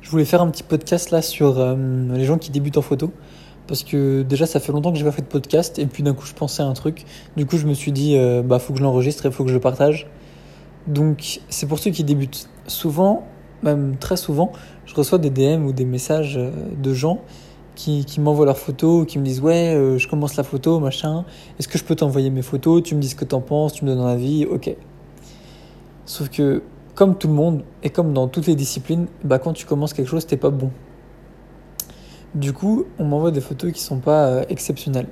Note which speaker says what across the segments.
Speaker 1: Je voulais faire un petit podcast là sur euh, les gens qui débutent en photo. Parce que déjà, ça fait longtemps que j'ai pas fait de podcast. Et puis d'un coup, je pensais à un truc. Du coup, je me suis dit, euh, bah, faut que je l'enregistre et faut que je le partage. Donc, c'est pour ceux qui débutent. Souvent, même très souvent, je reçois des DM ou des messages euh, de gens qui, qui m'envoient leurs photos, qui me disent Ouais, euh, je commence la photo, machin. Est-ce que je peux t'envoyer mes photos? Tu me dis ce que t'en penses, tu me donnes un avis, ok. Sauf que, comme tout le monde, et comme dans toutes les disciplines, bah, quand tu commences quelque chose, t'es pas bon. Du coup, on m'envoie des photos qui sont pas euh, exceptionnelles.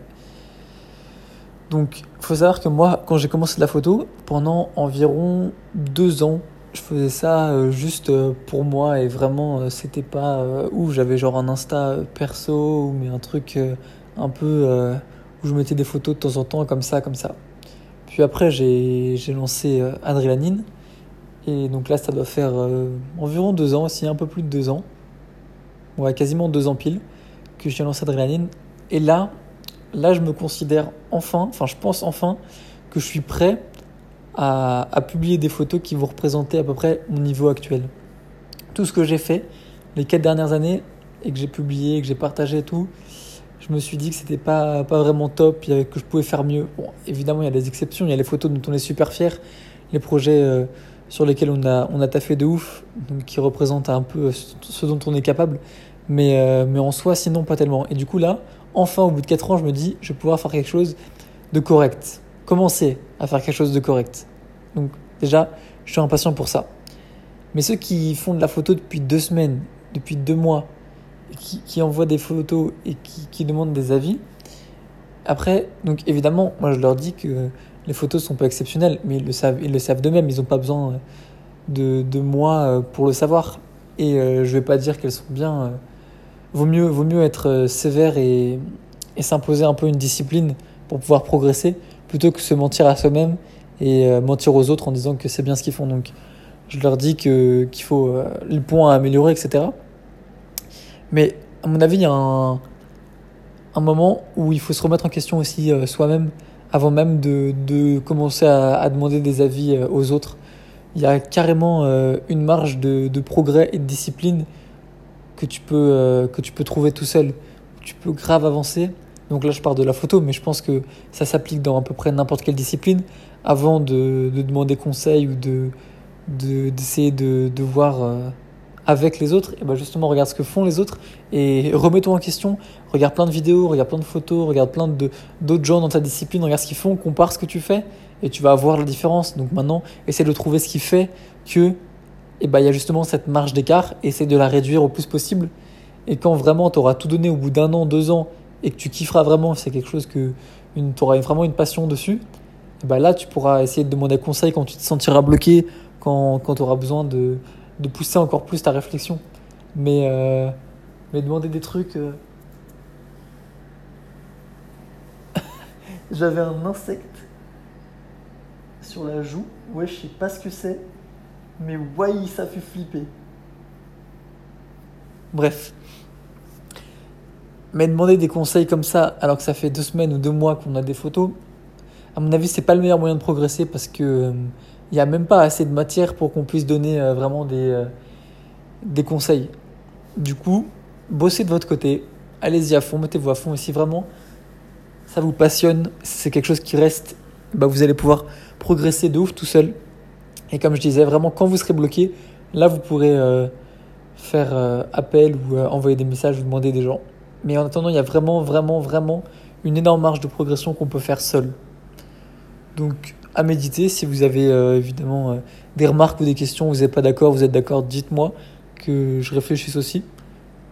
Speaker 1: Donc, faut savoir que moi, quand j'ai commencé la photo, pendant environ deux ans, je faisais ça euh, juste euh, pour moi et vraiment, c'était pas où j'avais genre un Insta perso ou mais un truc un peu où je mettais des photos de temps en temps comme ça, comme ça. Puis après, j'ai lancé Adrénaline et donc là, ça doit faire euh, environ deux ans aussi, un peu plus de deux ans. Ouais, quasiment deux ans pile que j'ai lancé Adrénaline. Et là, là, je me considère enfin, enfin, je pense enfin que je suis prêt à, à publier des photos qui vont représenter à peu près mon niveau actuel. Tout ce que j'ai fait les quatre dernières années et que j'ai publié, que j'ai partagé tout, je me suis dit que c'était pas, pas vraiment top, que je pouvais faire mieux. Bon, évidemment, il y a des exceptions, il y a les photos dont on est super fier, les projets euh, sur lesquels on a, on a taffé de ouf, qui représentent un peu ce dont on est capable. Mais, euh, mais en soi, sinon, pas tellement. Et du coup, là, enfin, au bout de 4 ans, je me dis, je vais pouvoir faire quelque chose de correct. Commencer à faire quelque chose de correct. Donc, déjà, je suis impatient pour ça. Mais ceux qui font de la photo depuis deux semaines, depuis deux mois, et qui, qui envoient des photos et qui, qui demandent des avis, après, donc évidemment, moi je leur dis que les photos sont pas exceptionnelles, mais ils le savent, ils le savent d'eux-mêmes, ils n'ont pas besoin euh, de, de moi euh, pour le savoir. Et euh, je vais pas dire qu'elles sont bien. euh, vaut, mieux, vaut mieux être sévère et, et s'imposer un peu une discipline pour pouvoir progresser, plutôt que se mentir à soi-même et mentir aux autres en disant que c'est bien ce qu'ils font. Donc je leur dis que qu'il faut le point à améliorer, etc. Mais à mon avis, il y a un, un moment où il faut se remettre en question aussi soi-même avant même de, de commencer à, à demander des avis euh, aux autres. Il y a carrément euh, une marge de, de progrès et de discipline que tu peux, euh, que tu peux trouver tout seul. Tu peux grave avancer. Donc là, je parle de la photo, mais je pense que ça s'applique dans à peu près n'importe quelle discipline. Avant de, de demander conseil ou de de- d'essayer de, de voir avec les autres, et ben justement, regarde ce que font les autres et remets-toi en question. Regarde plein de vidéos, regarde plein de photos, regarde plein d'autres gens dans ta discipline, regarde ce qu'ils font, compare ce que tu fais et tu vas voir la différence. Donc maintenant, essaie de trouver ce qui fait que et ben, il y a justement cette marge d'écart, essaie de la réduire au plus possible. Et quand vraiment tu auras tout donné au bout d'un an, deux ans, et que tu kifferas vraiment, c'est quelque chose que tu auras vraiment une passion dessus, et ben là tu pourras essayer de demander conseil quand tu te sentiras bloqué, quand, quand tu auras besoin de, de pousser encore plus ta réflexion. Mais, euh, mais demander des trucs. euh, J'avais un insecte sur la joue. Ouais, je sais pas ce que c'est. Mais ouais, ça fait flipper. Bref. Mais demander des conseils comme ça, alors que ça fait deux semaines ou deux mois qu'on a des photos, à mon avis, c'est pas le meilleur moyen de progresser parce que il n'y a même pas assez de matière pour qu'on puisse donner euh, vraiment des, euh, des conseils. Du coup, bossez de votre côté, allez-y à fond, mettez-vous à fond. Et si vraiment ça vous passionne, c'est quelque chose qui reste, bah, vous allez pouvoir progresser de ouf tout seul. Et comme je disais, vraiment, quand vous serez bloqué, là, vous pourrez euh, faire appel ou envoyer des messages ou demander des gens. Mais en attendant, il y a vraiment, vraiment, vraiment une énorme marge de progression qu'on peut faire seul. Donc, à méditer, si vous avez euh, évidemment euh, des remarques ou des questions, vous n'êtes pas d'accord, vous êtes d'accord, dites-moi que je réfléchisse aussi.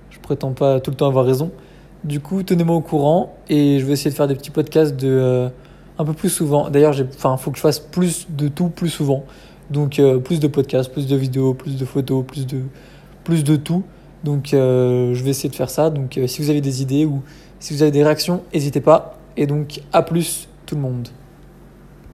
Speaker 1: Je prétends pas tout le temps avoir raison. Du coup, tenez-moi au courant et je vais essayer de faire des petits podcasts de euh, un peu plus souvent. D'ailleurs, enfin, faut que je fasse plus de tout plus souvent. Donc, plus de podcasts, plus de vidéos, plus de photos, plus de, plus de tout. Donc, je vais essayer de faire ça. Donc, si vous avez des idées ou si vous avez des réactions, n'hésitez pas. Et donc, à plus tout le monde.